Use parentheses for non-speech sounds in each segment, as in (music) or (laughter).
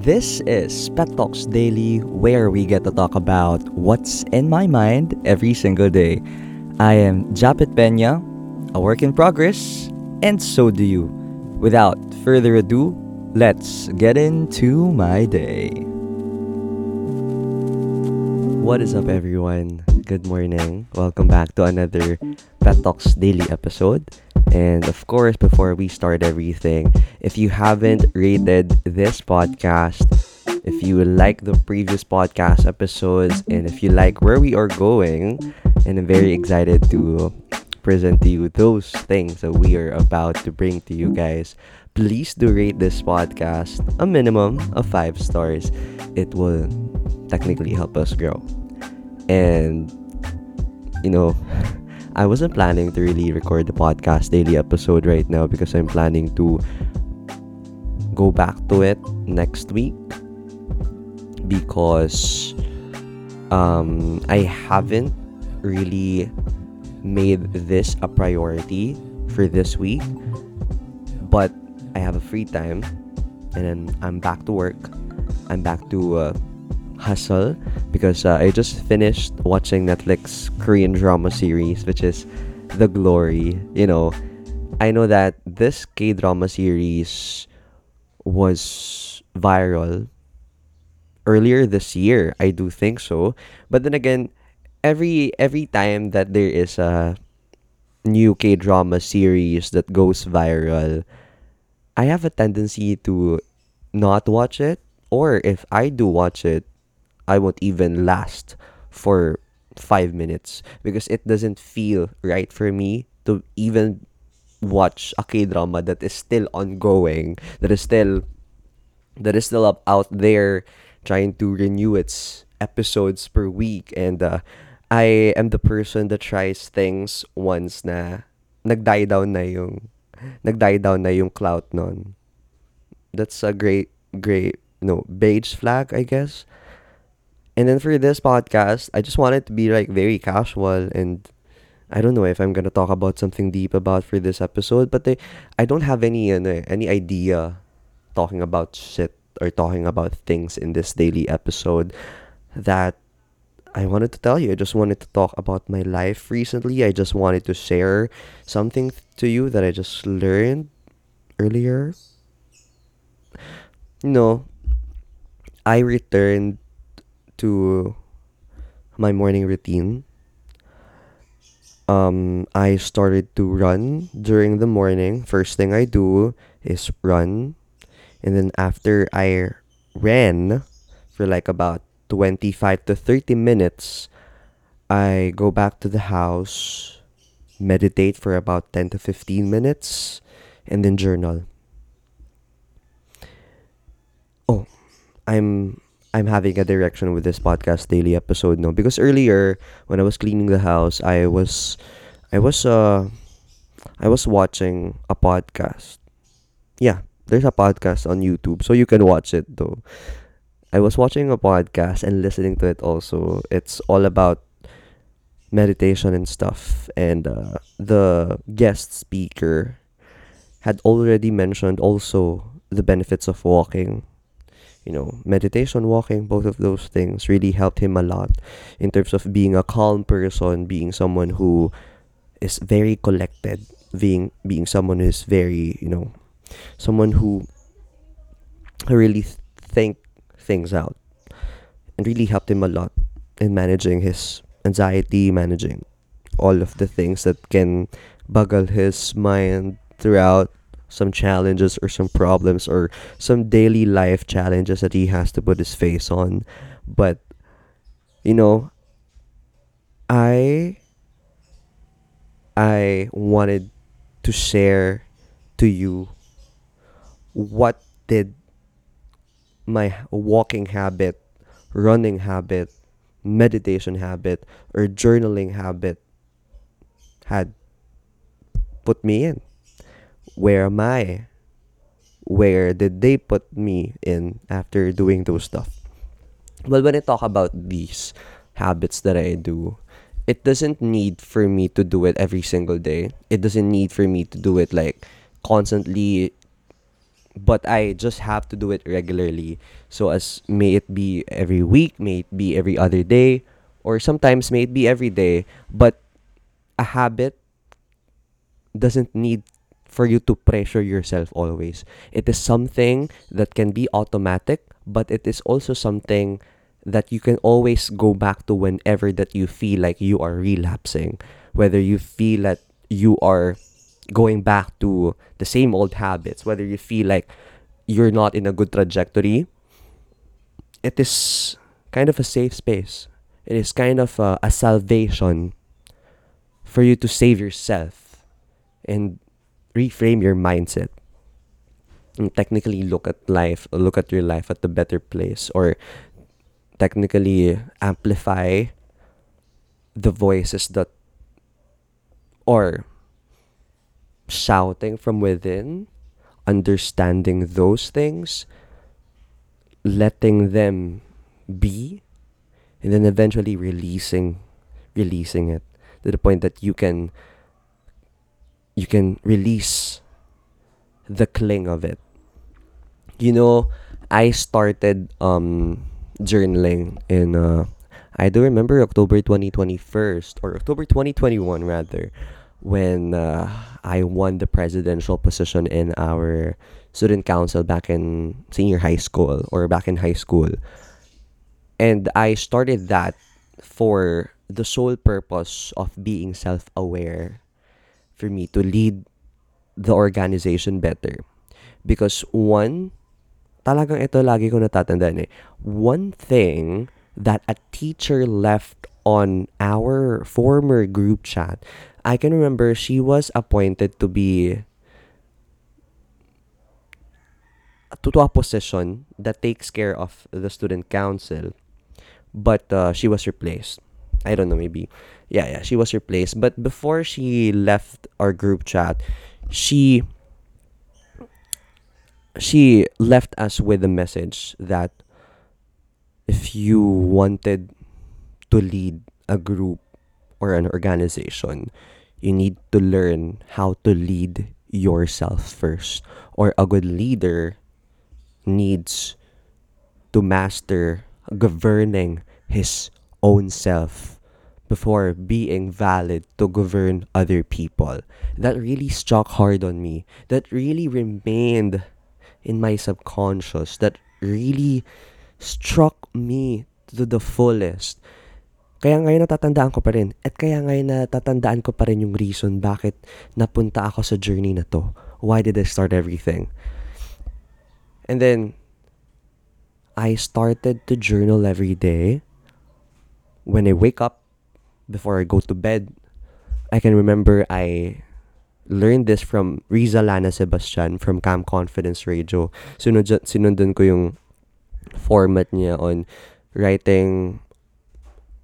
This is Pet Talks Daily, where we get to talk about what's in my mind every single day. I am Japit Pena, a work in progress, and so do you. Without further ado, let's get into my day. What is up, everyone? Good morning. Welcome back to another Pet Talks Daily episode. And of course, before we start everything, if you haven't rated this podcast, if you like the previous podcast episodes, and if you like where we are going, and I'm very excited to present to you those things that we are about to bring to you guys, please do rate this podcast a minimum of five stars. It will technically help us grow. And, you know, I wasn't planning to really record the podcast daily episode right now because I'm planning to go back to it next week because um, I haven't really made this a priority for this week, but I have a free time and then I'm back to work. I'm back to uh, hustle because uh, I just finished watching Netflix Korean drama series, which is The Glory. You know, I know that this K drama series was viral earlier this year. I do think so, but then again, every every time that there is a new K drama series that goes viral, I have a tendency to not watch it, or if I do watch it, I won't even last for five minutes because it doesn't feel right for me to even watch a K drama that is still ongoing, that is still that is still up out there trying to renew its episodes per week and uh, I am the person that tries things once na nag-die down na yung nag-die down na yung clout nun. That's a great great no beige flag I guess and then for this podcast, I just wanted to be like very casual and I don't know if I'm gonna talk about something deep about for this episode, but they, I don't have any uh, any idea talking about shit or talking about things in this daily episode that I wanted to tell you. I just wanted to talk about my life recently. I just wanted to share something to you that I just learned earlier. You know, I returned to my morning routine. Um, I started to run during the morning. First thing I do is run. And then after I ran for like about 25 to 30 minutes, I go back to the house, meditate for about 10 to 15 minutes, and then journal. Oh, I'm I'm having a direction with this podcast daily episode no because earlier when I was cleaning the house I was I was uh I was watching a podcast. Yeah, there's a podcast on YouTube so you can watch it though. I was watching a podcast and listening to it also. It's all about meditation and stuff and uh, the guest speaker had already mentioned also the benefits of walking you know, meditation, walking, both of those things really helped him a lot in terms of being a calm person, being someone who is very collected, being being someone who is very, you know, someone who really th- think things out and really helped him a lot in managing his anxiety, managing all of the things that can buggle his mind throughout some challenges or some problems or some daily life challenges that he has to put his face on. But, you know, I I wanted to share to you what did my walking habit, running habit, meditation habit, or journaling habit had put me in where am I? Where did they put me in after doing those stuff? Well, when I talk about these habits that I do, it doesn't need for me to do it every single day. It doesn't need for me to do it like constantly but I just have to do it regularly. So as may it be every week, may it be every other day, or sometimes may it be every day, but a habit doesn't need for you to pressure yourself always. It is something that can be automatic, but it is also something that you can always go back to whenever that you feel like you are relapsing, whether you feel that you are going back to the same old habits, whether you feel like you're not in a good trajectory, it is kind of a safe space. It is kind of a, a salvation for you to save yourself and reframe your mindset and technically look at life look at your life at the better place or technically amplify the voices that or shouting from within understanding those things letting them be and then eventually releasing releasing it to the point that you can you can release the cling of it. You know, I started um journaling in uh I do remember October 2021 or October 2021 rather when uh, I won the presidential position in our student council back in senior high school or back in high school. And I started that for the sole purpose of being self-aware for me to lead the organization better. Because one, talagang ito lagi ko natatandaan eh. One thing that a teacher left on our former group chat, I can remember she was appointed to be to, a position that takes care of the student council, but uh, she was replaced. I don't know, maybe. Yeah, yeah, she was replaced. But before she left our group chat, she she left us with a message that if you wanted to lead a group or an organization, you need to learn how to lead yourself first. Or a good leader needs to master governing his own self before being valid to govern other people. That really struck hard on me. That really remained in my subconscious. That really struck me to the fullest. Kaya ngayon natatandaan ko pa rin. At kaya ngayon natatandaan ko pa rin yung reason bakit napunta ako sa journey na to. Why did I start everything? And then, I started to journal every day when I wake up, before I go to bed, I can remember I learned this from Riza Lana Sebastian from Cam Confidence Radio. Sinundan, sinundan ko yung format niya on writing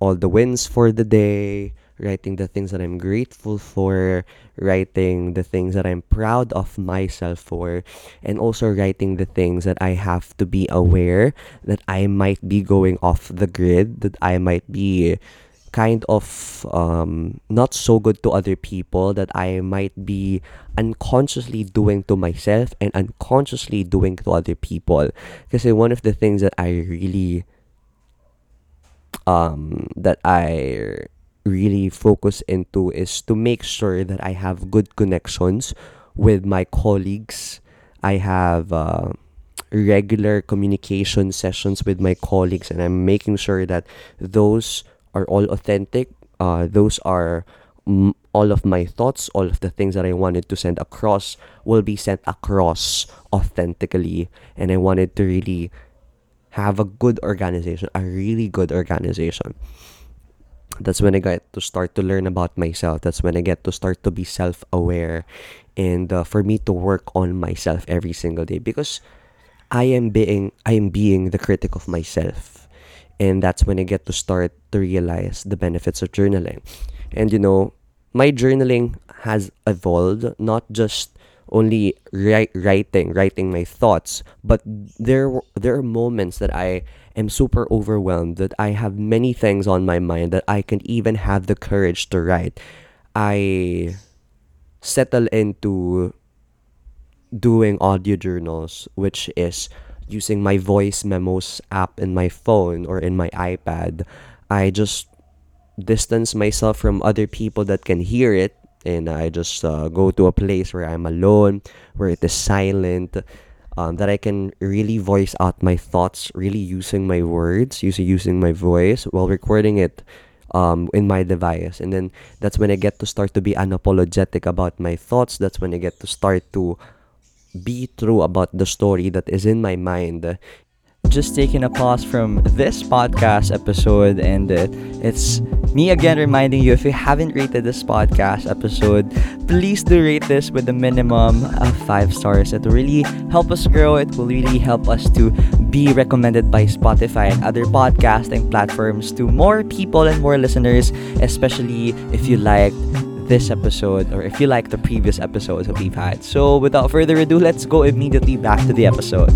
all the wins for the day, writing the things that I'm grateful for, writing the things that I'm proud of myself for, and also writing the things that I have to be aware that I might be going off the grid, that I might be kind of um, not so good to other people, that I might be unconsciously doing to myself and unconsciously doing to other people. Because one of the things that I really um, that I really focus into is to make sure that I have good connections with my colleagues. I have uh, regular communication sessions with my colleagues, and I'm making sure that those are all authentic. Uh, those are mm, all of my thoughts, all of the things that I wanted to send across will be sent across authentically. And I wanted to really have a good organization, a really good organization that's when I get to start to learn about myself. That's when I get to start to be self aware and uh, for me to work on myself every single day because I am being I am being the critic of myself. And that's when I get to start to realize the benefits of journaling. And you know, my journaling has evolved not just only write, writing writing my thoughts but there there are moments that I am super overwhelmed that I have many things on my mind that I can even have the courage to write I settle into doing audio journals, which is using my voice memos app in my phone or in my iPad, I just distance myself from other people that can hear it and I just uh, go to a place where I'm alone, where it is silent, um, that I can really voice out my thoughts, really using my words, using using my voice while recording it um, in my device. And then that's when I get to start to be unapologetic about my thoughts. That's when I get to start to be true about the story that is in my mind. Just taking a pause from this podcast episode and uh, it's me again reminding you if you haven't rated this podcast episode please do rate this with a minimum of five stars. It will really help us grow. It will really help us to be recommended by spotify and other podcasting platforms to more people and more listeners especially if you like this episode or if you like the previous episodes that we've had. So without further ado let's go immediately back to the episode.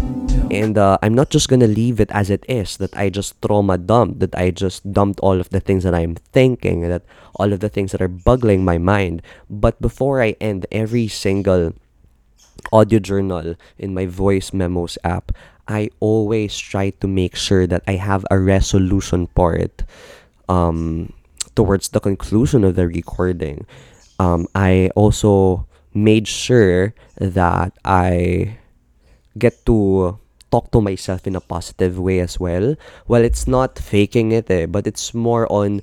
And uh, I'm not just gonna leave it as it is, that I just trauma dumped, that I just dumped all of the things that I'm thinking, that all of the things that are bugging my mind. But before I end every single audio journal in my voice memos app, I always try to make sure that I have a resolution part um, towards the conclusion of the recording. Um, I also made sure that I get to talk to myself in a positive way as well. Well, it's not faking it, eh, but it's more on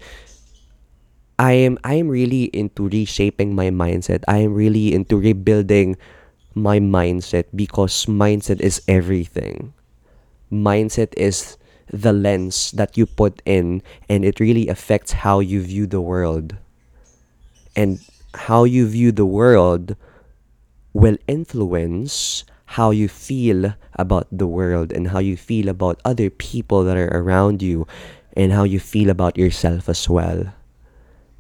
I am I am really into reshaping my mindset. I am really into rebuilding my mindset because mindset is everything. Mindset is the lens that you put in and it really affects how you view the world. And how you view the world will influence how you feel about the world and how you feel about other people that are around you and how you feel about yourself as well.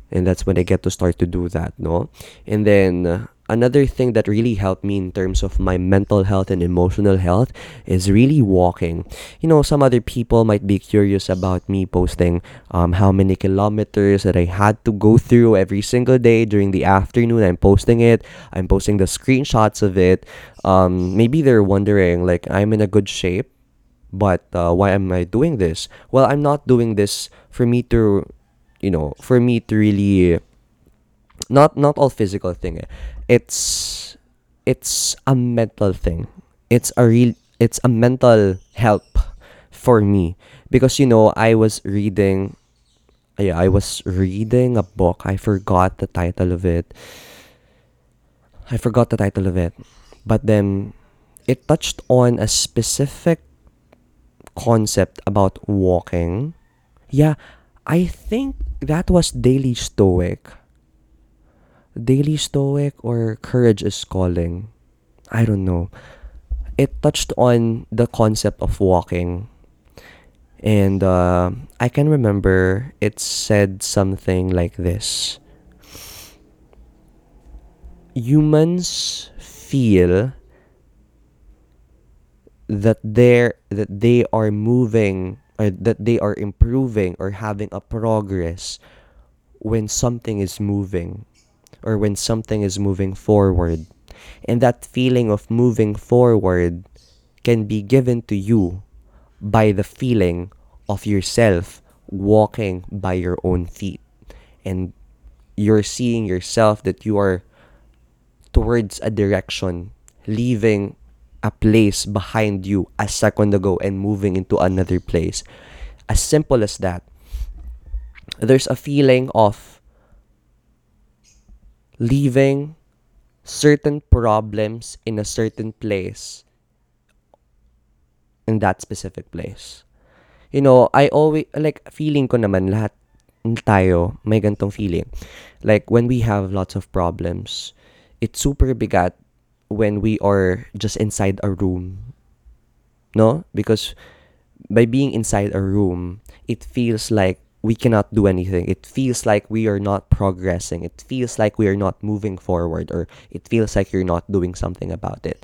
And that's when I get to start to do that, no? And then another thing that really helped me in terms of my mental health and emotional health is really walking. You know, some other people might be curious about me posting um, how many kilometers that I had to go through every single day during the afternoon. I'm posting it, I'm posting the screenshots of it. Um, maybe they're wondering, like, I'm in a good shape, but uh, why am I doing this? Well, I'm not doing this for me to, you know, for me to really not not all physical thing eh. it's it's a mental thing. It's a real it's a mental help for me. Because you know i was reading yeah i was reading a book. I forgot the title of it. I forgot the title of it. But then it touched on a specific concept about walking. Yeah i think that was daily stoic Daily Stoic or Courage is Calling. I don't know. It touched on the concept of walking. And uh, I can remember it said something like this Humans feel that they're that they are moving or that they are improving or having a progress when something is moving or when something is moving forward. And that feeling of moving forward can be given to you by the feeling of yourself walking by your own feet. And you're seeing yourself that you are towards a direction, leaving a place behind you a second ago and moving into another place. As simple as that. There's a feeling of leaving certain problems in a certain place in that specific place. You know, I always, like, feeling ko naman lahat tayo may gantong feeling. Like, when we have lots of problems, it's super bigat when we are just inside a room. No? Because by being inside a room, it feels like we cannot do anything. It feels like we are not progressing. It feels like we are not moving forward, or it feels like you're not doing something about it.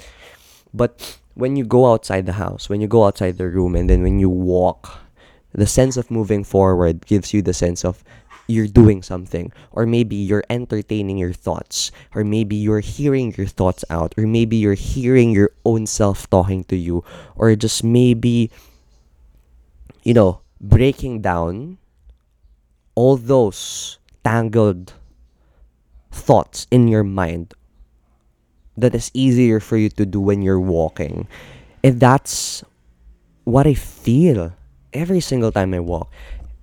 But when you go outside the house, when you go outside the room, and then when you walk, the sense of moving forward gives you the sense of you're doing something or maybe you're entertaining your thoughts or maybe you're hearing your thoughts out or maybe you're hearing your own self talking to you or just maybe you know breaking down all those tangled thoughts in your mind that is easier for you to do when you're walking and that's what I feel every single time I walk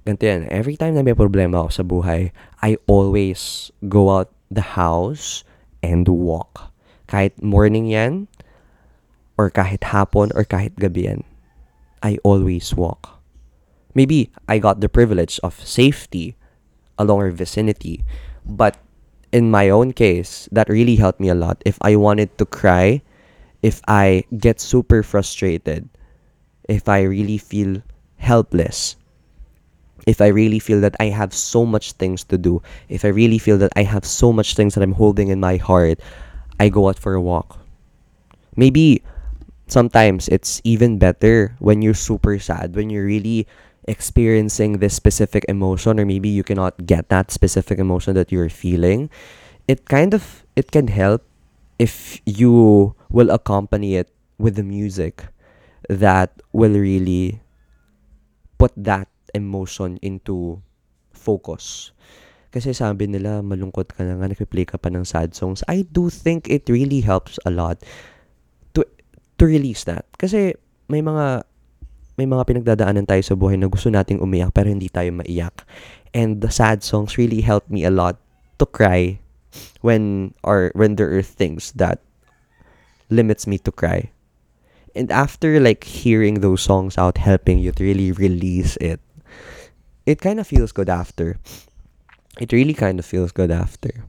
ganito every time na may problema ako sa buhay, I always go out the house and walk. Kahit morning yan, or kahit hapon, or kahit gabi yan, I always walk. Maybe I got the privilege of safety along our vicinity, but in my own case, that really helped me a lot. If I wanted to cry, if I get super frustrated, if I really feel helpless, if I really feel that I have so much things to do, if I really feel that I have so much things that I'm holding in my heart, I go out for a walk. Maybe sometimes it's even better when you're super sad, when you're really experiencing this specific emotion or maybe you cannot get that specific emotion that you're feeling. It kind of it can help if you will accompany it with the music that will really put that emotion into focus. Kasi sabi nila, malungkot ka na nga, nagpe-play ka pa ng sad songs. I do think it really helps a lot to to release that. Kasi may mga may mga pinagdadaanan tayo sa buhay na gusto nating umiyak pero hindi tayo maiyak. And the sad songs really help me a lot to cry when or when there are things that limits me to cry. And after like hearing those songs out helping you to really release it, it kind of feels good after. It really kind of feels good after.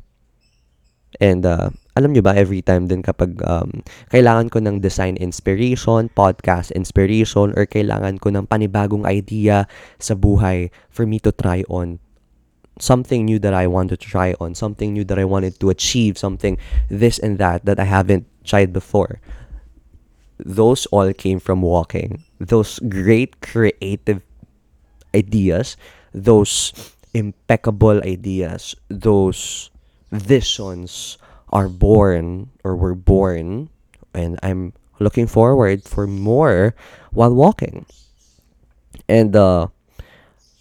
And uh, alam nyo ba, every time din kapag um, kailangan ko ng design inspiration, podcast inspiration, or kailangan ko ng panibagong idea sa buhay for me to try on, something new that I want to try on, something new that I wanted to achieve, something this and that that I haven't tried before. Those all came from walking. Those great creative ideas, those impeccable ideas, those visions are born or were born and I'm looking forward for more while walking. And the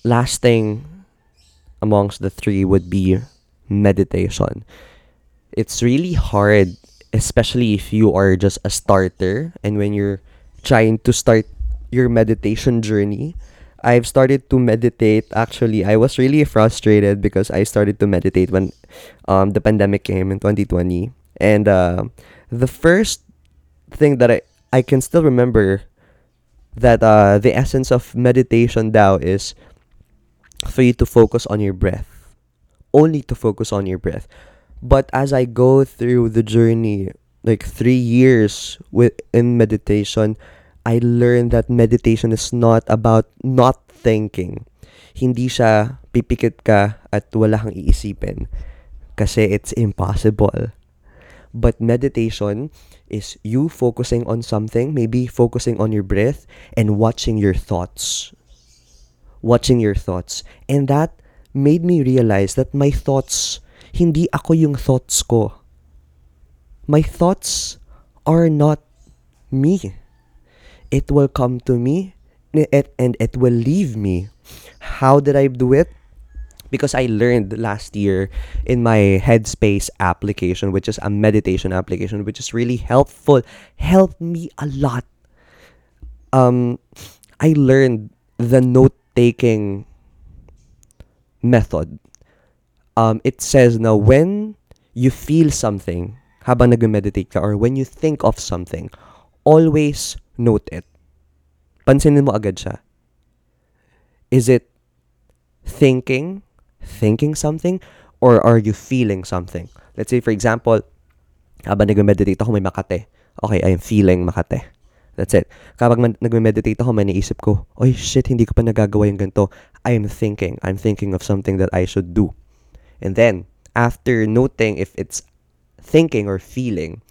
last thing amongst the three would be meditation. It's really hard, especially if you are just a starter and when you're trying to start your meditation journey I've started to meditate. Actually, I was really frustrated because I started to meditate when um, the pandemic came in 2020. And uh, the first thing that I, I can still remember that uh, the essence of meditation Tao is for you to focus on your breath. Only to focus on your breath. But as I go through the journey, like three years with in meditation, I learned that meditation is not about not thinking. Hindi siya pipikit ka at wala kang iisipin kasi it's impossible. But meditation is you focusing on something, maybe focusing on your breath and watching your thoughts. Watching your thoughts. And that made me realize that my thoughts, hindi ako yung thoughts ko. My thoughts are not me it will come to me it, and it will leave me. How did I do it? Because I learned last year in my Headspace application, which is a meditation application, which is really helpful, helped me a lot. Um, I learned the note taking method. Um, it says now when you feel something habang nag-meditate ka or when you think of something, always note it. Pansinin mo agad siya. Is it thinking, thinking something, or are you feeling something? Let's say, for example, habang nag-meditate ako, may makate. Okay, I am feeling makate. That's it. Kapag nag-meditate ako, may naisip ko, oy, shit, hindi ko pa nagagawa yung ganito. I am thinking. I'm thinking of something that I should do. And then, after noting if it's thinking or feeling,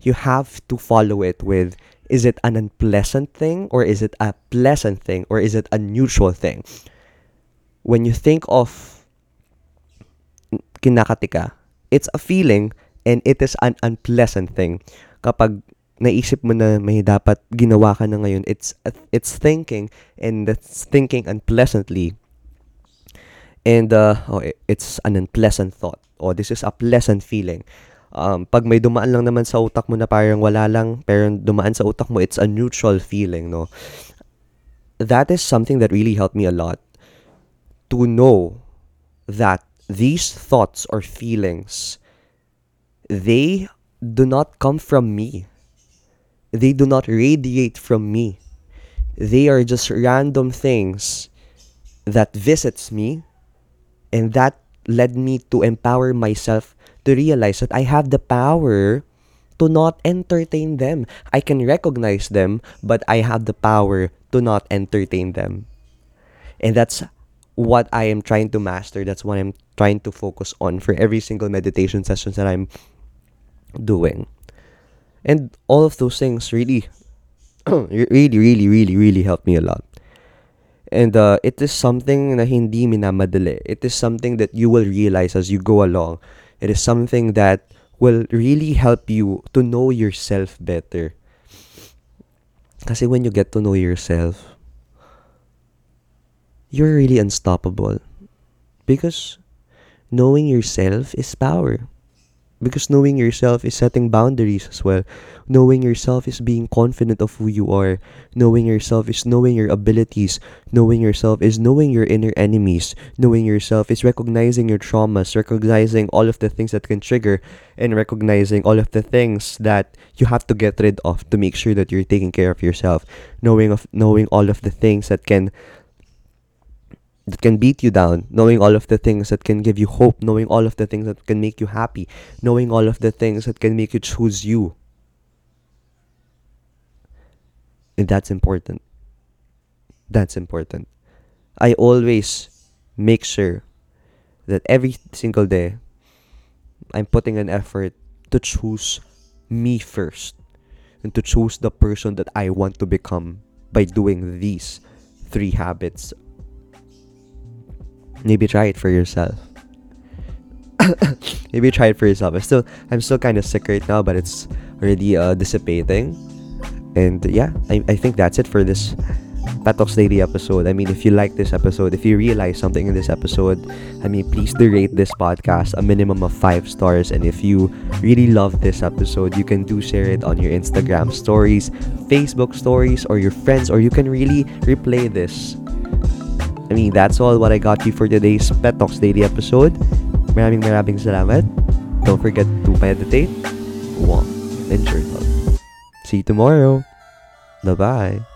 you have to follow it with is it an unpleasant thing or is it a pleasant thing or is it a neutral thing? When you think of kinakatika. It's a feeling and it is an unpleasant thing. Kapag naisip mo na may dapat ginawa ka na ngayon, it's it's thinking and that's thinking unpleasantly. And uh, oh, it's an unpleasant thought. Oh, this is a pleasant feeling. Um, pag may dumaan lang naman sa utak mo na parang wala lang, pero dumaan sa utak mo, it's a neutral feeling, no? That is something that really helped me a lot. To know that these thoughts or feelings, they do not come from me. They do not radiate from me. They are just random things that visits me and that led me to empower myself to realize that I have the power to not entertain them. I can recognize them, but I have the power to not entertain them. And that's what I am trying to master. That's what I'm trying to focus on for every single meditation sessions that I'm doing. And all of those things really, (clears throat) really, really, really, really helped me a lot. And uh, it is something na hindi minamadali. It is something that you will realize as you go along. It is something that will really help you to know yourself better. Kasi when you get to know yourself, you're really unstoppable. Because knowing yourself is power. Because knowing yourself is setting boundaries as well. Knowing yourself is being confident of who you are. Knowing yourself is knowing your abilities. Knowing yourself is knowing your inner enemies. Knowing yourself is recognizing your traumas, recognizing all of the things that can trigger, and recognizing all of the things that you have to get rid of to make sure that you're taking care of yourself. Knowing of knowing all of the things that can that can beat you down, knowing all of the things that can give you hope, knowing all of the things that can make you happy, knowing all of the things that can make you choose you. And that's important. That's important. I always make sure that every single day I'm putting an effort to choose me first and to choose the person that I want to become by doing these three habits maybe try it for yourself. (coughs) maybe try it for yourself. I'm still I'm still kind of sick right now, but it's already uh, dissipating. And yeah, I, I think that's it for this Talks Daily episode. I mean, if you like this episode, if you realize something in this episode, I mean, please do rate this podcast a minimum of five stars. And if you really love this episode, you can do share it on your Instagram stories, Facebook stories, or your friends, or you can really replay this I mean, that's all what I got you for today's Pet Talks Daily episode. Maraming maraming salamat. Don't forget to meditate, walk, and journal. See you tomorrow. Bye-bye.